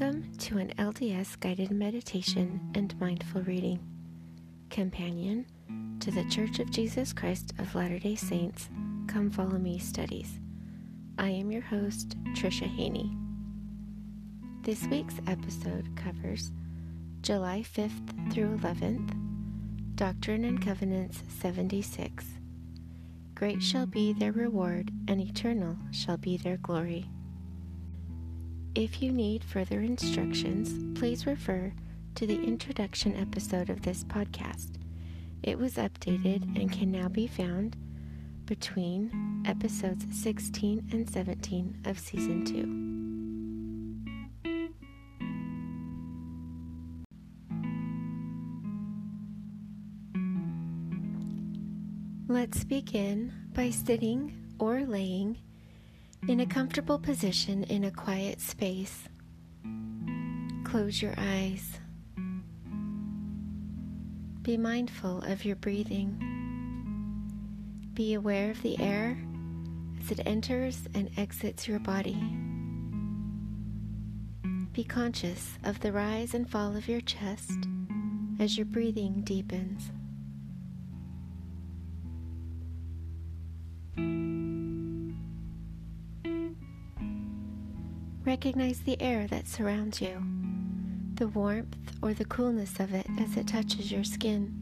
Welcome to an LDS guided meditation and mindful reading, companion to the Church of Jesus Christ of Latter day Saints Come Follow Me studies. I am your host, Trisha Haney. This week's episode covers July 5th through 11th, Doctrine and Covenants 76. Great shall be their reward, and eternal shall be their glory. If you need further instructions, please refer to the introduction episode of this podcast. It was updated and can now be found between episodes 16 and 17 of season 2. Let's begin by sitting or laying in a comfortable position in a quiet space. Close your eyes. Be mindful of your breathing. Be aware of the air as it enters and exits your body. Be conscious of the rise and fall of your chest as your breathing deepens. Recognize the air that surrounds you, the warmth or the coolness of it as it touches your skin.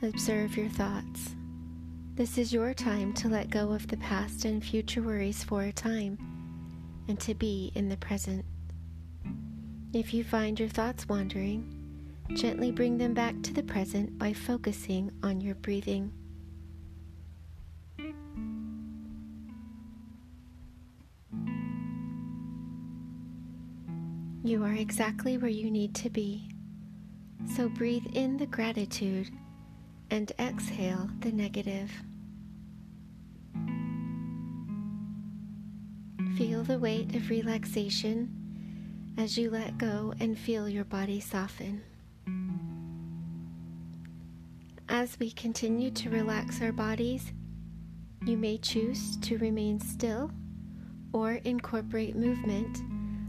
Observe your thoughts. This is your time to let go of the past and future worries for a time and to be in the present. If you find your thoughts wandering, gently bring them back to the present by focusing on your breathing. You are exactly where you need to be. So breathe in the gratitude and exhale the negative. Feel the weight of relaxation as you let go and feel your body soften. As we continue to relax our bodies, you may choose to remain still or incorporate movement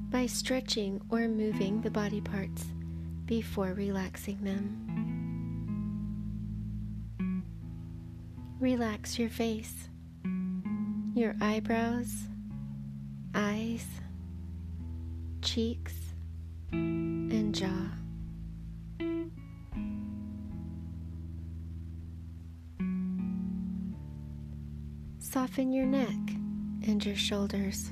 by stretching or moving the body parts before relaxing them. Relax your face, your eyebrows, eyes, cheeks, and jaw. Soften your neck and your shoulders.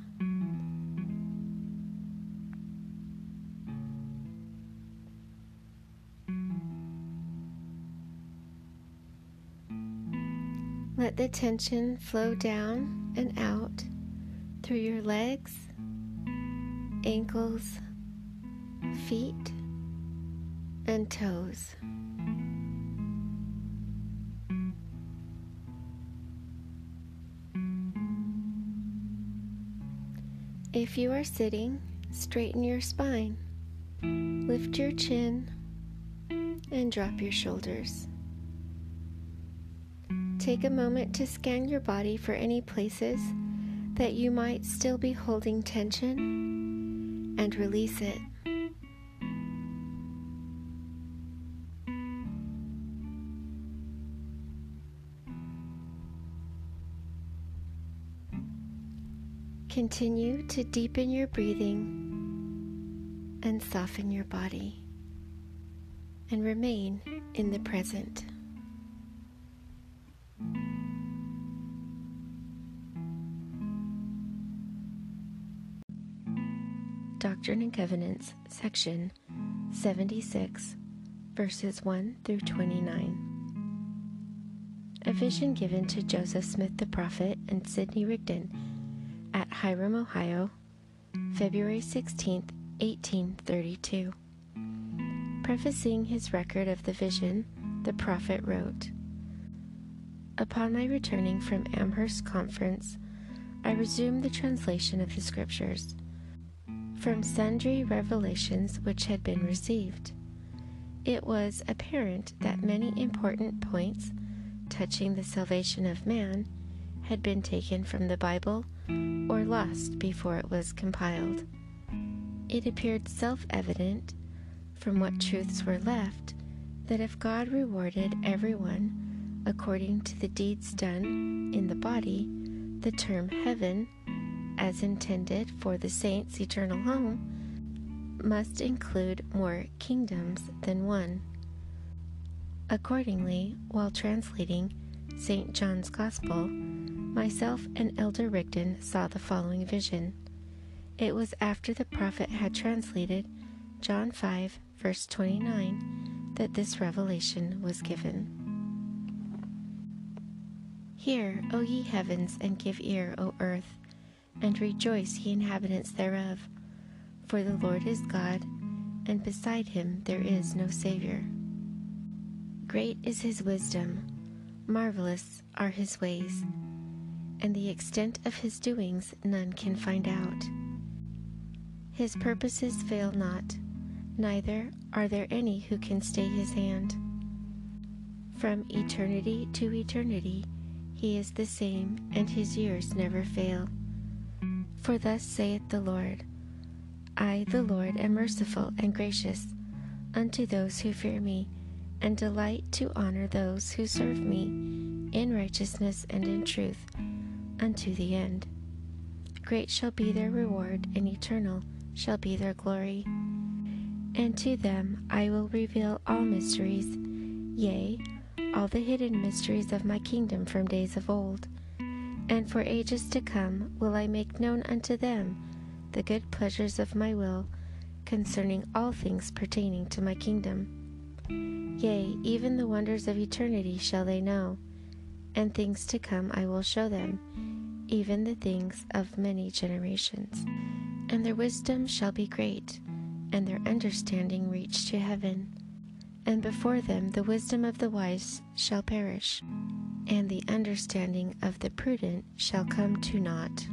The tension flow down and out through your legs, ankles, feet, and toes. If you are sitting, straighten your spine, lift your chin, and drop your shoulders. Take a moment to scan your body for any places that you might still be holding tension and release it. Continue to deepen your breathing and soften your body and remain in the present. Doctrine and Covenants, section 76, verses 1 through 29. A vision given to Joseph Smith the prophet and Sidney Rigdon at Hiram, Ohio, February 16, 1832. Prefacing his record of the vision, the prophet wrote Upon my returning from Amherst Conference, I resumed the translation of the Scriptures from sundry revelations which had been received. It was apparent that many important points touching the salvation of man had been taken from the Bible or lost before it was compiled. It appeared self evident from what truths were left that if God rewarded everyone according to the deeds done in the body, the term heaven as intended for the saints' eternal home, must include more kingdoms than one. Accordingly, while translating St. John's Gospel, myself and Elder Rigdon saw the following vision. It was after the prophet had translated John 5, verse 29, that this revelation was given. Hear, O ye heavens, and give ear, O earth and rejoice, ye inhabitants thereof. For the Lord is God, and beside him there is no Saviour. Great is his wisdom, marvellous are his ways, and the extent of his doings none can find out. His purposes fail not, neither are there any who can stay his hand. From eternity to eternity, he is the same, and his years never fail. For thus saith the Lord I, the Lord, am merciful and gracious unto those who fear me, and delight to honor those who serve me in righteousness and in truth unto the end. Great shall be their reward, and eternal shall be their glory. And to them I will reveal all mysteries, yea, all the hidden mysteries of my kingdom from days of old and for ages to come will I make known unto them the good pleasures of my will concerning all things pertaining to my kingdom. Yea, even the wonders of eternity shall they know, and things to come I will show them, even the things of many generations. And their wisdom shall be great, and their understanding reach to heaven. And before them the wisdom of the wise shall perish and the understanding of the prudent shall come to naught.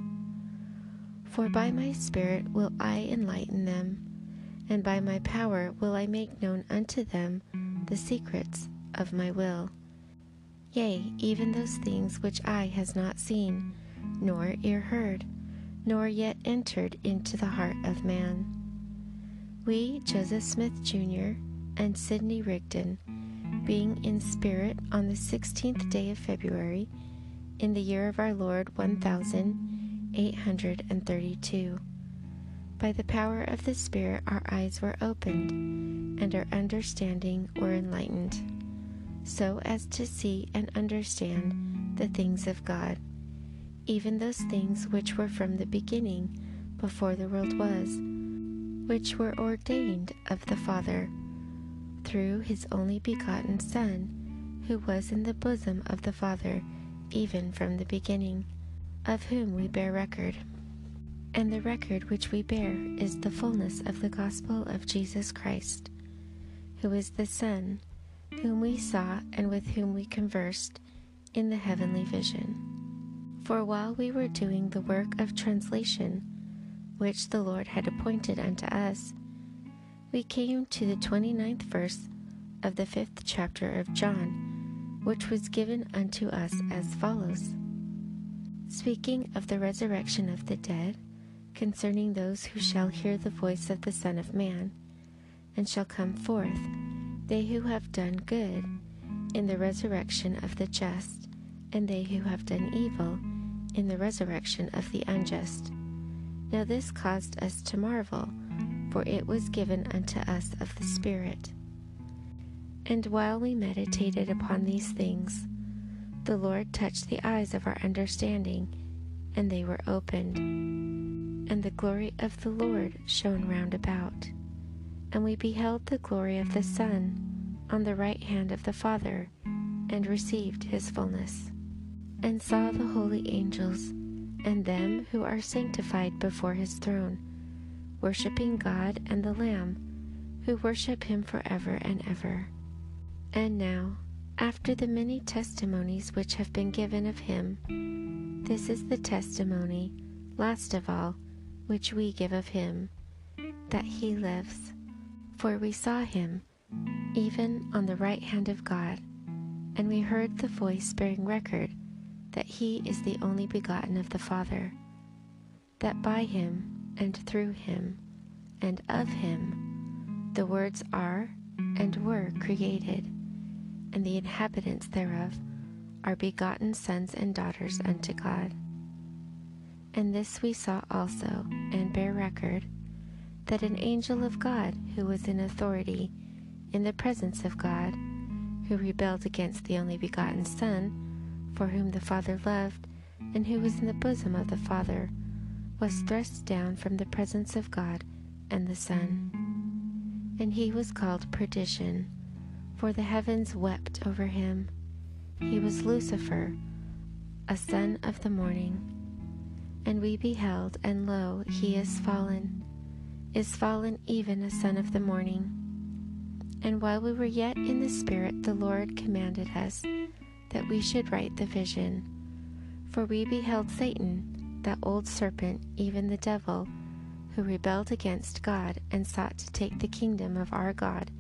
For by my Spirit will I enlighten them, and by my power will I make known unto them the secrets of my will. Yea, even those things which eye has not seen, nor ear heard, nor yet entered into the heart of man. We, Joseph Smith Jr., and Sidney Rigdon, being in spirit on the sixteenth day of February, in the year of our Lord one thousand eight hundred and thirty-two. By the power of the Spirit, our eyes were opened, and our understanding were enlightened, so as to see and understand the things of God, even those things which were from the beginning, before the world was, which were ordained of the Father through his only begotten Son, who was in the bosom of the Father even from the beginning, of whom we bear record. And the record which we bear is the fullness of the gospel of Jesus Christ, who is the Son, whom we saw and with whom we conversed in the heavenly vision. For while we were doing the work of translation, which the Lord had appointed unto us, we came to the twenty-ninth verse of the fifth chapter of John, which was given unto us as follows Speaking of the resurrection of the dead, concerning those who shall hear the voice of the Son of Man, and shall come forth, they who have done good, in the resurrection of the just, and they who have done evil, in the resurrection of the unjust. Now this caused us to marvel for it was given unto us of the Spirit. And while we meditated upon these things, the Lord touched the eyes of our understanding, and they were opened. and the glory of the Lord shone round about. And we beheld the glory of the Son on the right hand of the Father, and received his fullness, and saw the holy angels, and them who are sanctified before his throne, worshipping God and the Lamb, who worship him for ever and ever. And now, after the many testimonies which have been given of him, this is the testimony, last of all, which we give of him, that he lives. For we saw him, even on the right hand of God, and we heard the voice bearing record that he is the only begotten of the Father, that by him, and through him, and of him, the words are and were created, and the inhabitants thereof are begotten sons and daughters unto God. And this we saw also, and bear record, that an angel of God, who was in authority in the presence of God, who rebelled against the only begotten Son, for whom the Father loved, and who was in the bosom of the Father, was thrust down from the presence of God and the Son. And he was called Perdition, for the heavens wept over him. He was Lucifer, a son of the morning. And we beheld, and lo, he is fallen, is fallen even a son of the morning. And while we were yet in the Spirit, the Lord commanded us that we should write the vision. For we beheld Satan, that old serpent, even the devil, who rebelled against God and sought to take the kingdom of our God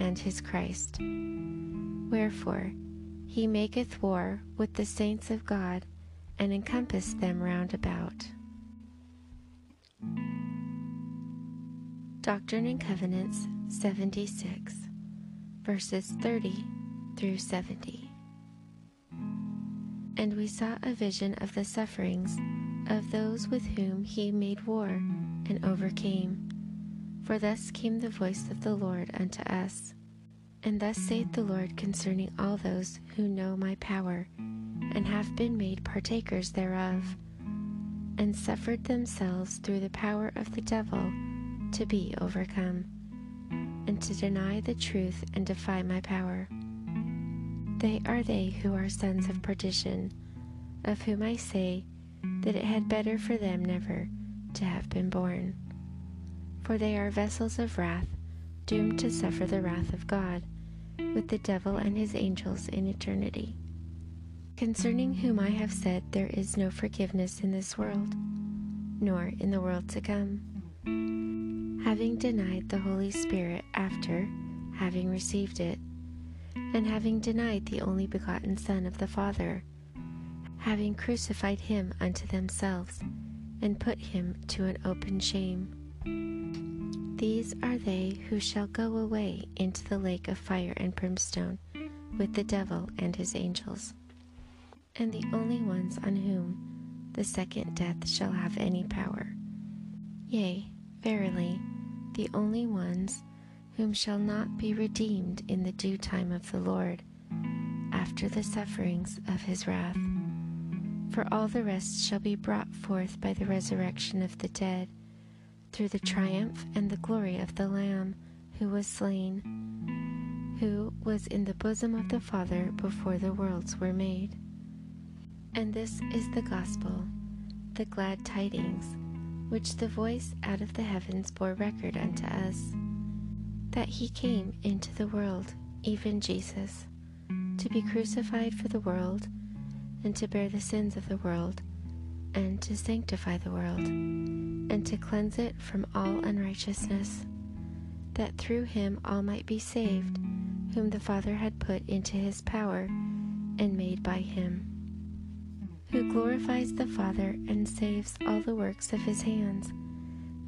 and his Christ. Wherefore, he maketh war with the saints of God and encompassed them round about. Doctrine and Covenants 76, verses 30 through 70. And we saw a vision of the sufferings of those with whom he made war and overcame. For thus came the voice of the Lord unto us. And thus saith the Lord concerning all those who know my power, and have been made partakers thereof, and suffered themselves through the power of the devil to be overcome, and to deny the truth and defy my power. They are they who are sons of perdition, of whom I say that it had better for them never to have been born. For they are vessels of wrath, doomed to suffer the wrath of God, with the devil and his angels in eternity concerning whom I have said there is no forgiveness in this world, nor in the world to come. Having denied the Holy Spirit after having received it, and having denied the only begotten Son of the Father, having crucified him unto themselves, and put him to an open shame. These are they who shall go away into the lake of fire and brimstone with the devil and his angels and the only ones on whom the second death shall have any power. Yea, verily, the only ones whom shall not be redeemed in the due time of the Lord, after the sufferings of his wrath. For all the rest shall be brought forth by the resurrection of the dead, through the triumph and the glory of the Lamb who was slain, who was in the bosom of the Father before the worlds were made. And this is the gospel, the glad tidings, which the voice out of the heavens bore record unto us, that he came into the world, even Jesus, to be crucified for the world, and to bear the sins of the world, and to sanctify the world, and to cleanse it from all unrighteousness, that through him all might be saved, whom the Father had put into his power and made by him who glorifies the Father and saves all the works of his hands,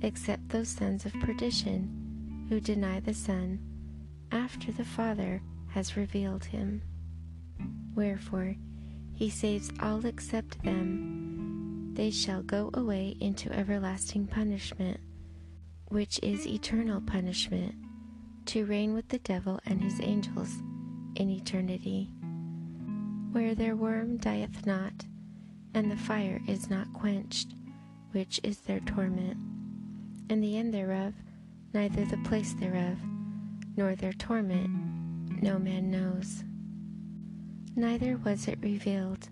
except those sons of perdition who deny the Son after the Father has revealed him. Wherefore, he saves all except them. They shall go away into everlasting punishment, which is eternal punishment, to reign with the devil and his angels in eternity, where their worm dieth not and the fire is not quenched, which is their torment. And the end thereof, neither the place thereof, nor their torment, no man knows. Neither was it revealed,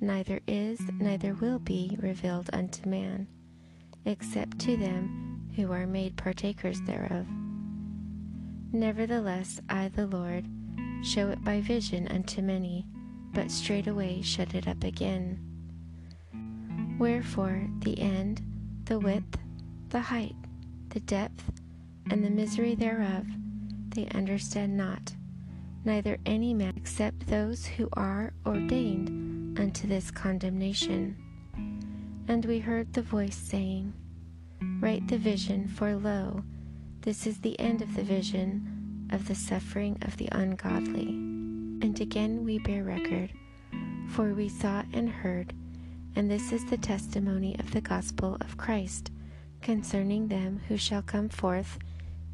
neither is, neither will be revealed unto man, except to them who are made partakers thereof. Nevertheless, I, the Lord, show it by vision unto many, but straightway shut it up again. Wherefore, the end, the width, the height, the depth, and the misery thereof, they understand not, neither any man except those who are ordained unto this condemnation. And we heard the voice saying, Write the vision, for lo, this is the end of the vision of the suffering of the ungodly. And again we bear record, for we saw and heard, and this is the testimony of the gospel of Christ concerning them who shall come forth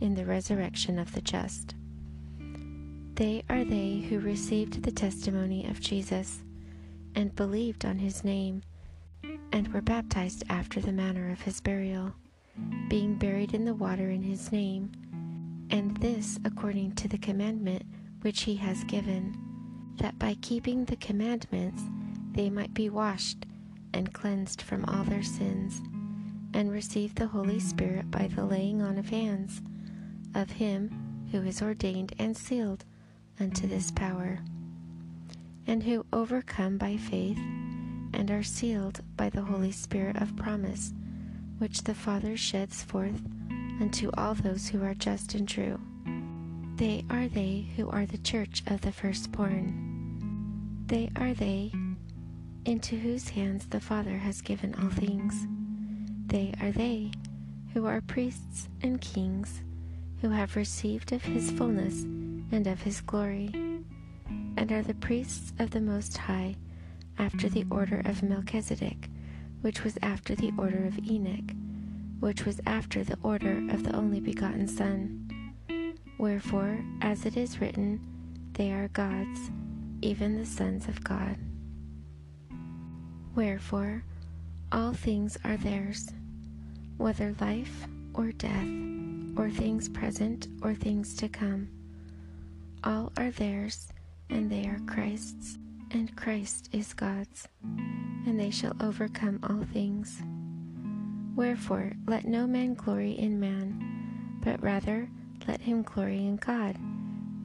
in the resurrection of the just. They are they who received the testimony of Jesus and believed on his name and were baptized after the manner of his burial being buried in the water in his name, and this according to the commandment which he has given, that by keeping the commandments they might be washed and cleansed from all their sins, and receive the Holy Spirit by the laying on of hands of him who is ordained and sealed unto this power, and who overcome by faith and are sealed by the Holy Spirit of promise which the Father sheds forth unto all those who are just and true. They are they who are the church of the firstborn. They are they into whose hands the Father has given all things. They are they who are priests and kings, who have received of his fullness and of his glory, and are the priests of the Most High after the order of Melchizedek which was after the order of Enoch, which was after the order of the only begotten Son. Wherefore, as it is written, they are God's, even the sons of God. Wherefore, all things are theirs, whether life or death, or things present or things to come. All are theirs, and they are Christ's, and Christ is God's and they shall overcome all things. Wherefore, let no man glory in man, but rather let him glory in God,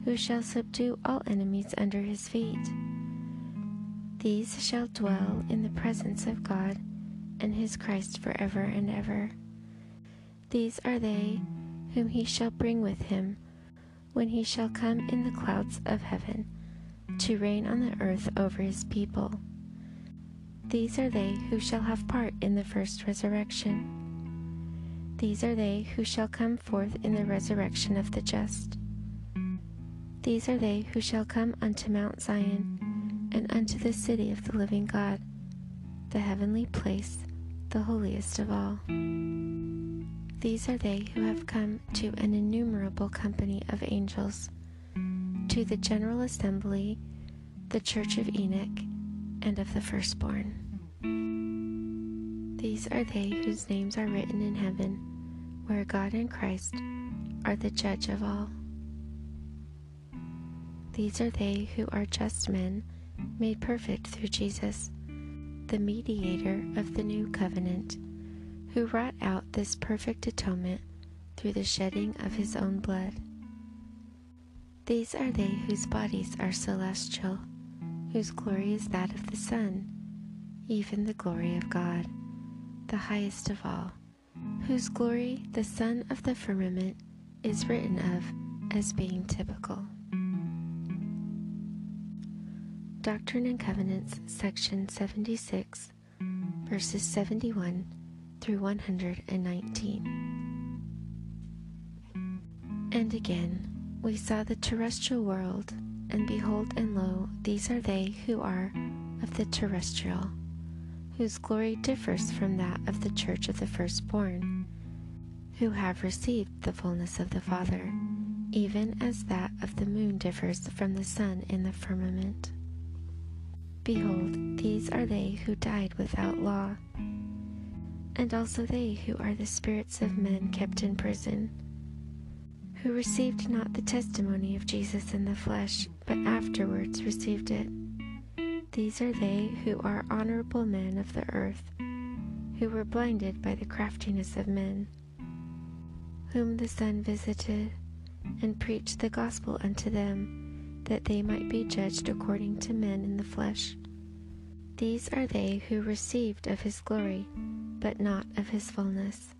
who shall subdue all enemies under his feet. These shall dwell in the presence of God and his Christ forever and ever. These are they whom he shall bring with him when he shall come in the clouds of heaven to reign on the earth over his people. These are they who shall have part in the first resurrection. These are they who shall come forth in the resurrection of the just. These are they who shall come unto Mount Zion, and unto the city of the living God, the heavenly place, the holiest of all. These are they who have come to an innumerable company of angels, to the general assembly, the church of Enoch and of the firstborn. These are they whose names are written in heaven, where God and Christ are the judge of all. These are they who are just men, made perfect through Jesus, the mediator of the new covenant, who wrought out this perfect atonement through the shedding of his own blood. These are they whose bodies are celestial whose glory is that of the sun, even the glory of God, the highest of all, whose glory the sun of the firmament is written of as being typical. Doctrine and Covenants, section 76, verses 71 through 119. And again, we saw the terrestrial world and behold, and lo, these are they who are of the terrestrial, whose glory differs from that of the church of the firstborn, who have received the fullness of the Father, even as that of the moon differs from the sun in the firmament. Behold, these are they who died without law, and also they who are the spirits of men kept in prison, who received not the testimony of Jesus in the flesh, but afterwards received it. These are they who are honorable men of the earth, who were blinded by the craftiness of men, whom the Son visited, and preached the gospel unto them, that they might be judged according to men in the flesh. These are they who received of his glory but not of his fullness.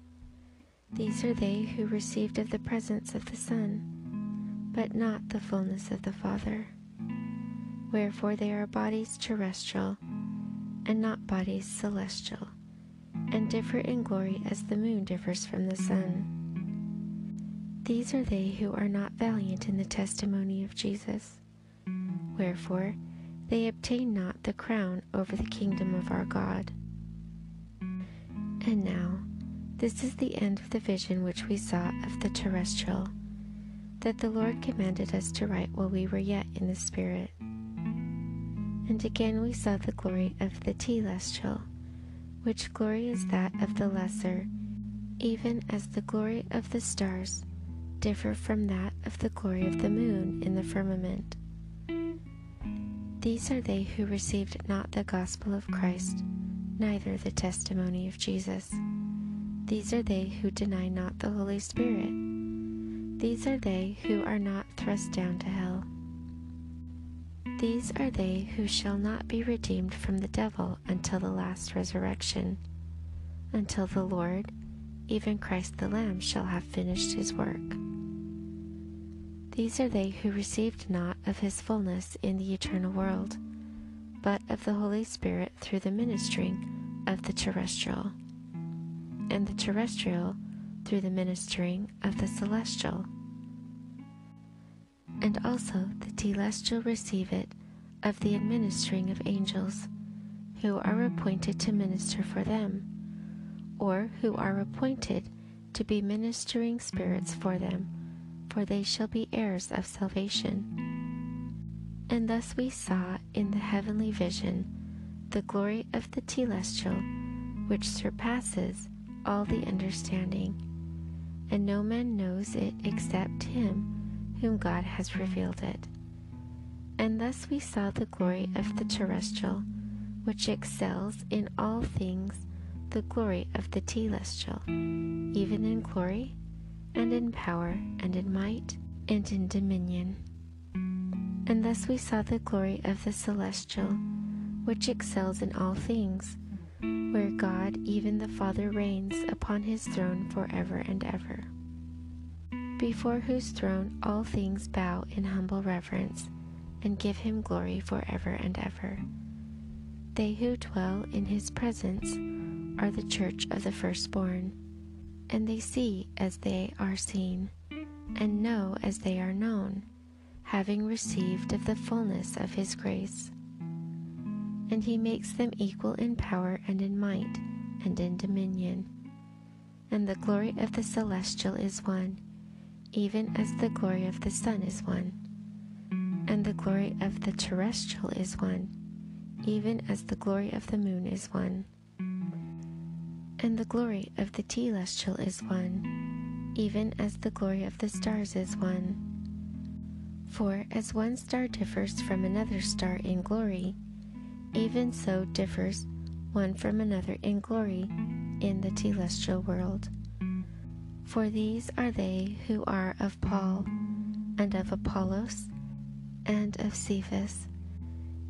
These are they who received of the presence of the Son, but not the fullness of the Father. Wherefore they are bodies terrestrial, and not bodies celestial, and differ in glory as the moon differs from the sun. These are they who are not valiant in the testimony of Jesus. Wherefore they obtain not the crown over the kingdom of our God. And now, this is the end of the vision which we saw of the terrestrial, that the Lord commanded us to write while we were yet in the Spirit. And again we saw the glory of the telestial, which glory is that of the lesser, even as the glory of the stars differ from that of the glory of the moon in the firmament. These are they who received not the gospel of Christ neither the testimony of Jesus. These are they who deny not the Holy Spirit. These are they who are not thrust down to hell. These are they who shall not be redeemed from the devil until the last resurrection, until the Lord, even Christ the Lamb, shall have finished his work. These are they who received not of his fullness in the eternal world but of the Holy Spirit through the ministering of the terrestrial, and the terrestrial through the ministering of the celestial. And also the telestial receive it of the administering of angels, who are appointed to minister for them, or who are appointed to be ministering spirits for them, for they shall be heirs of salvation. And thus we saw in the heavenly vision the glory of the telestial, which surpasses all the understanding, and no man knows it except him whom God has revealed it. And thus we saw the glory of the terrestrial, which excels in all things the glory of the telestial, even in glory, and in power, and in might, and in dominion. And thus we saw the glory of the celestial, which excels in all things, where God, even the Father, reigns upon his throne for ever and ever. Before whose throne all things bow in humble reverence and give him glory for ever and ever. They who dwell in his presence are the church of the firstborn, and they see as they are seen, and know as they are known having received of the fullness of his grace. And he makes them equal in power and in might and in dominion. And the glory of the celestial is one, even as the glory of the sun is one. And the glory of the terrestrial is one, even as the glory of the moon is one. And the glory of the telestial is one, even as the glory of the stars is one for as one star differs from another star in glory, even so differs one from another in glory in the telestial world. For these are they who are of Paul, and of Apollos, and of Cephas.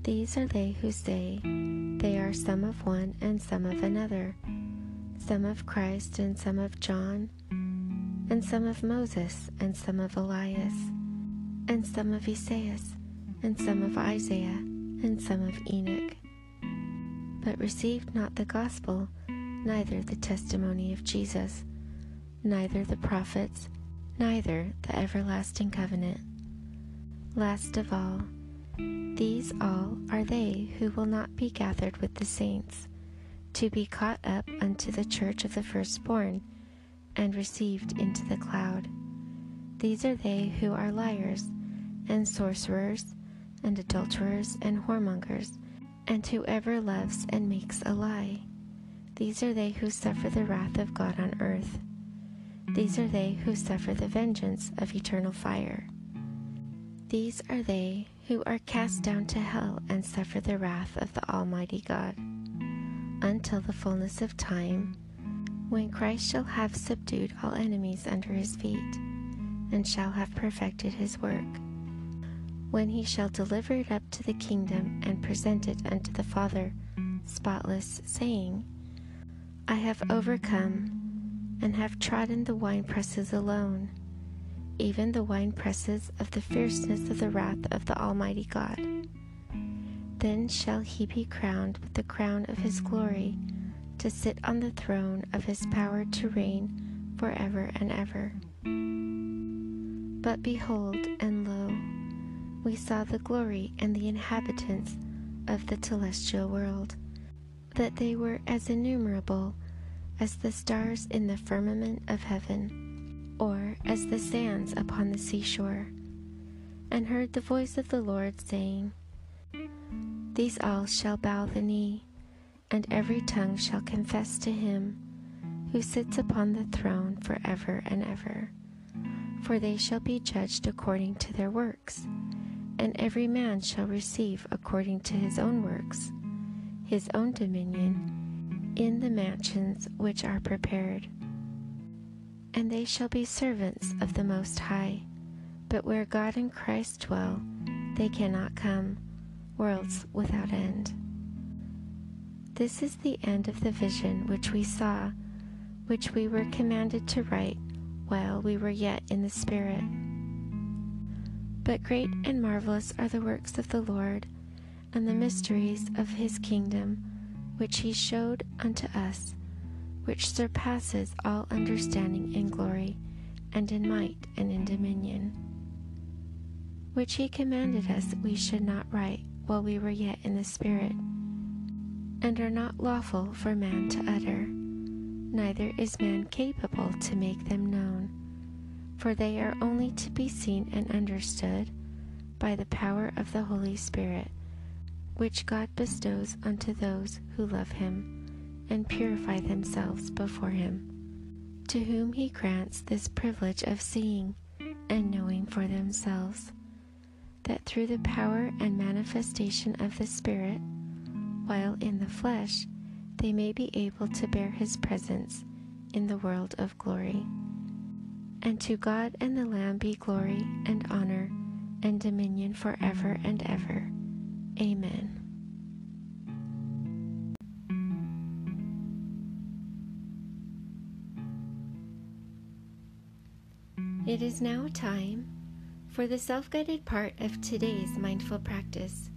These are they who say, They are some of one and some of another, some of Christ and some of John, and some of Moses and some of Elias and some of Esaias, and some of Isaiah, and some of Enoch. But received not the gospel, neither the testimony of Jesus, neither the prophets, neither the everlasting covenant. Last of all, these all are they who will not be gathered with the saints, to be caught up unto the church of the firstborn, and received into the cloud. These are they who are liars, and sorcerers, and adulterers, and whoremongers, and whoever loves and makes a lie. These are they who suffer the wrath of God on earth. These are they who suffer the vengeance of eternal fire. These are they who are cast down to hell and suffer the wrath of the Almighty God, until the fullness of time, when Christ shall have subdued all enemies under his feet, and shall have perfected his work. When he shall deliver it up to the kingdom and present it unto the Father, spotless, saying, I have overcome and have trodden the winepresses alone, even the winepresses of the fierceness of the wrath of the Almighty God. Then shall he be crowned with the crown of his glory, to sit on the throne of his power to reign for ever and ever. But behold, and lo, we saw the glory and the inhabitants of the celestial world, that they were as innumerable as the stars in the firmament of heaven, or as the sands upon the seashore, and heard the voice of the Lord saying, These all shall bow the knee, and every tongue shall confess to him who sits upon the throne for ever and ever. For they shall be judged according to their works, and every man shall receive according to his own works, his own dominion in the mansions which are prepared. And they shall be servants of the Most High, but where God and Christ dwell, they cannot come, worlds without end. This is the end of the vision which we saw, which we were commanded to write while we were yet in the Spirit. But great and marvelous are the works of the Lord, and the mysteries of his kingdom which he showed unto us, which surpasses all understanding in glory, and in might, and in dominion, which he commanded us we should not write while we were yet in the Spirit, and are not lawful for man to utter, neither is man capable to make them known, for they are only to be seen and understood by the power of the Holy Spirit which God bestows unto those who love him and purify themselves before him, to whom he grants this privilege of seeing and knowing for themselves, that through the power and manifestation of the Spirit, while in the flesh, they may be able to bear his presence in the world of glory. And to God and the Lamb be glory and honor and dominion forever and ever. Amen. It is now time for the self guided part of today's mindful practice.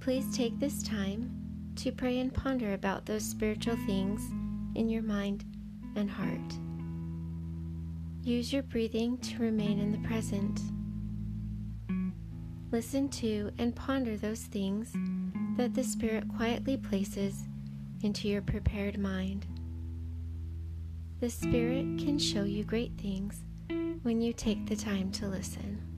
Please take this time to pray and ponder about those spiritual things in your mind and heart. Use your breathing to remain in the present. Listen to and ponder those things that the Spirit quietly places into your prepared mind. The Spirit can show you great things when you take the time to listen.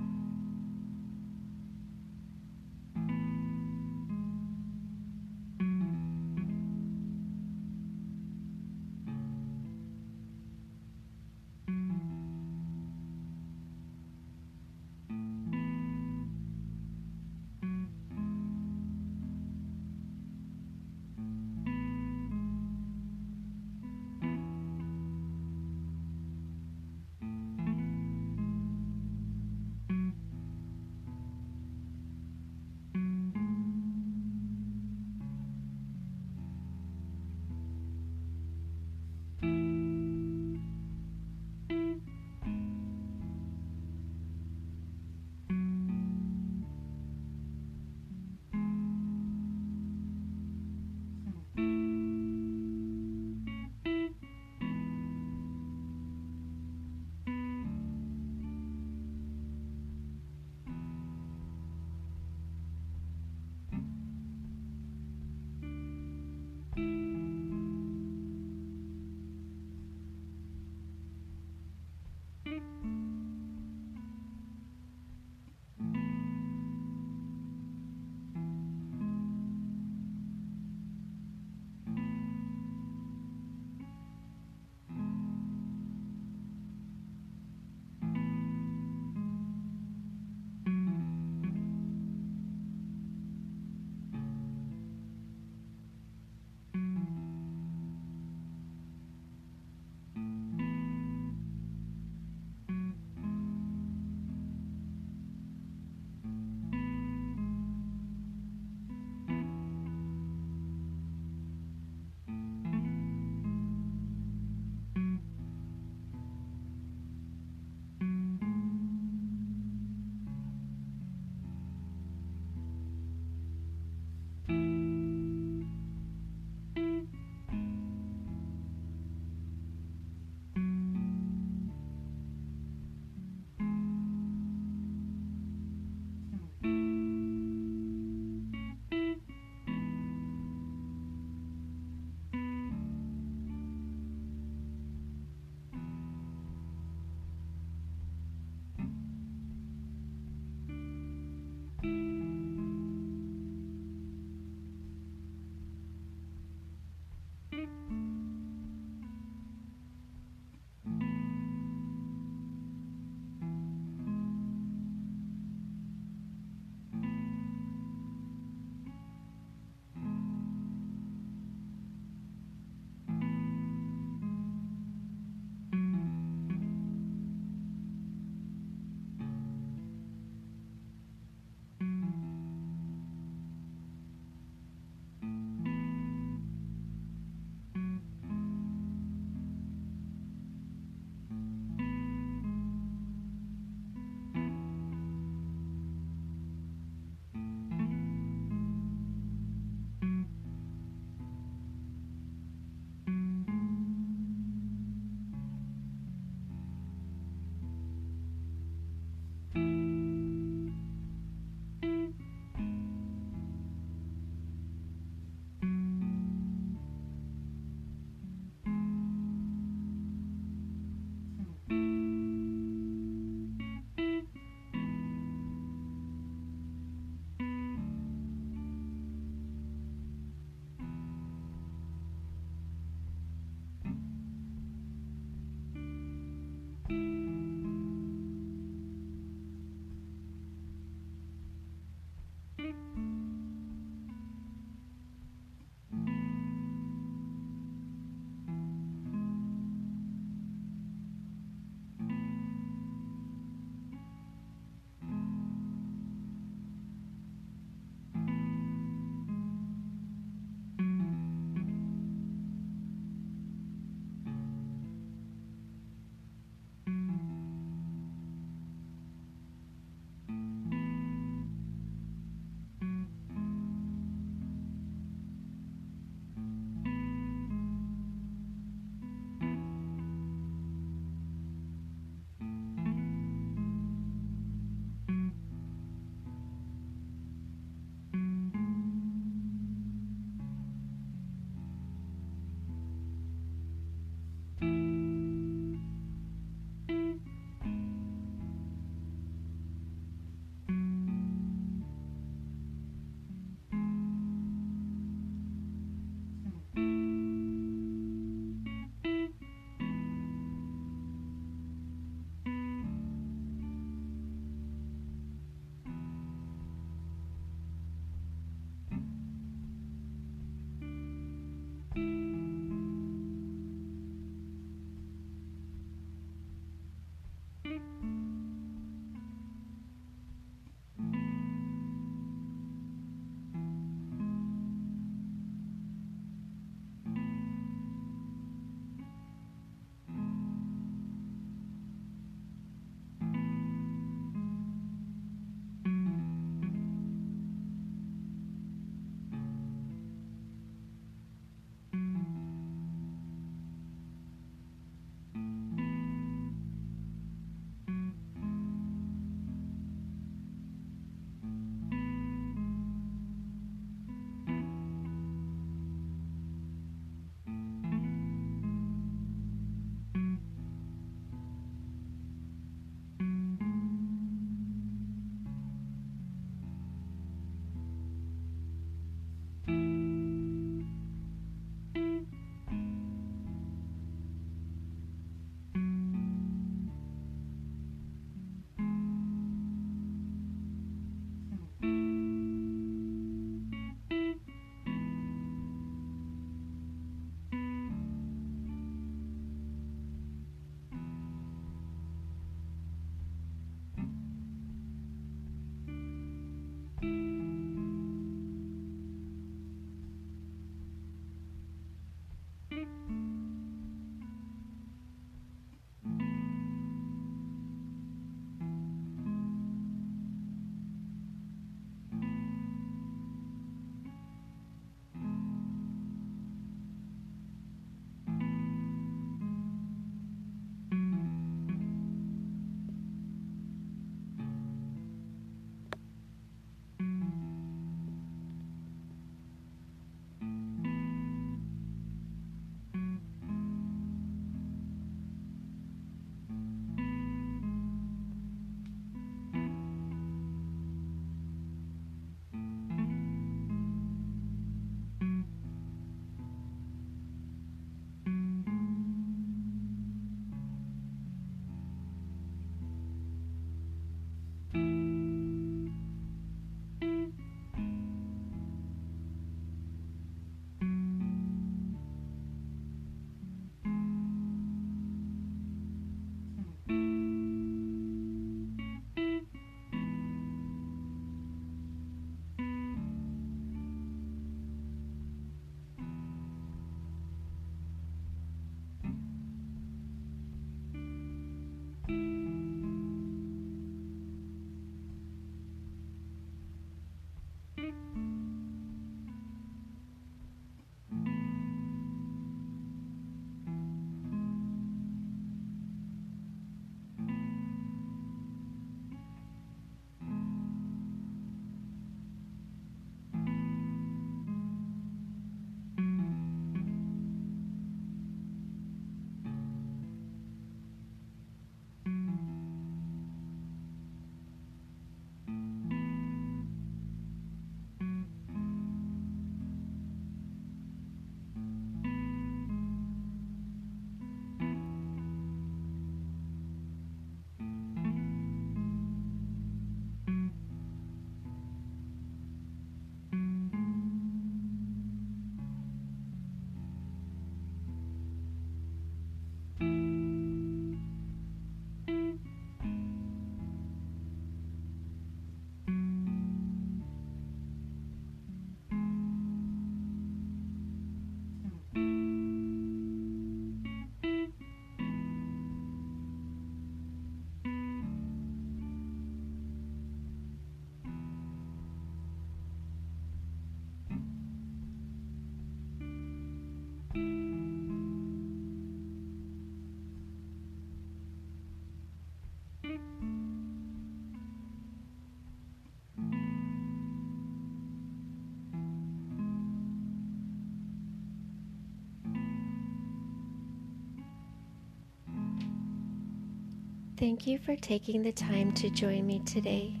Thank you for taking the time to join me today.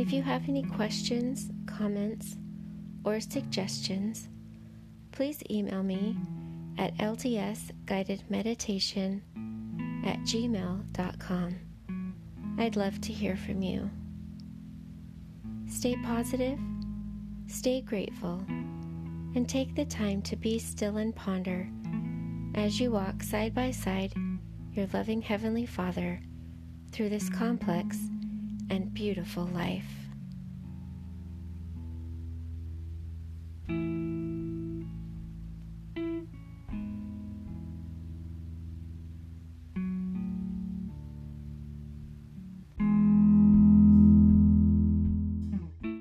If you have any questions, comments, or suggestions, please email me at ldsguidedmeditation at gmail.com. I'd love to hear from you. Stay positive, stay grateful, and take the time to be still and ponder as you walk side by side your loving Heavenly Father through this complex and beautiful life.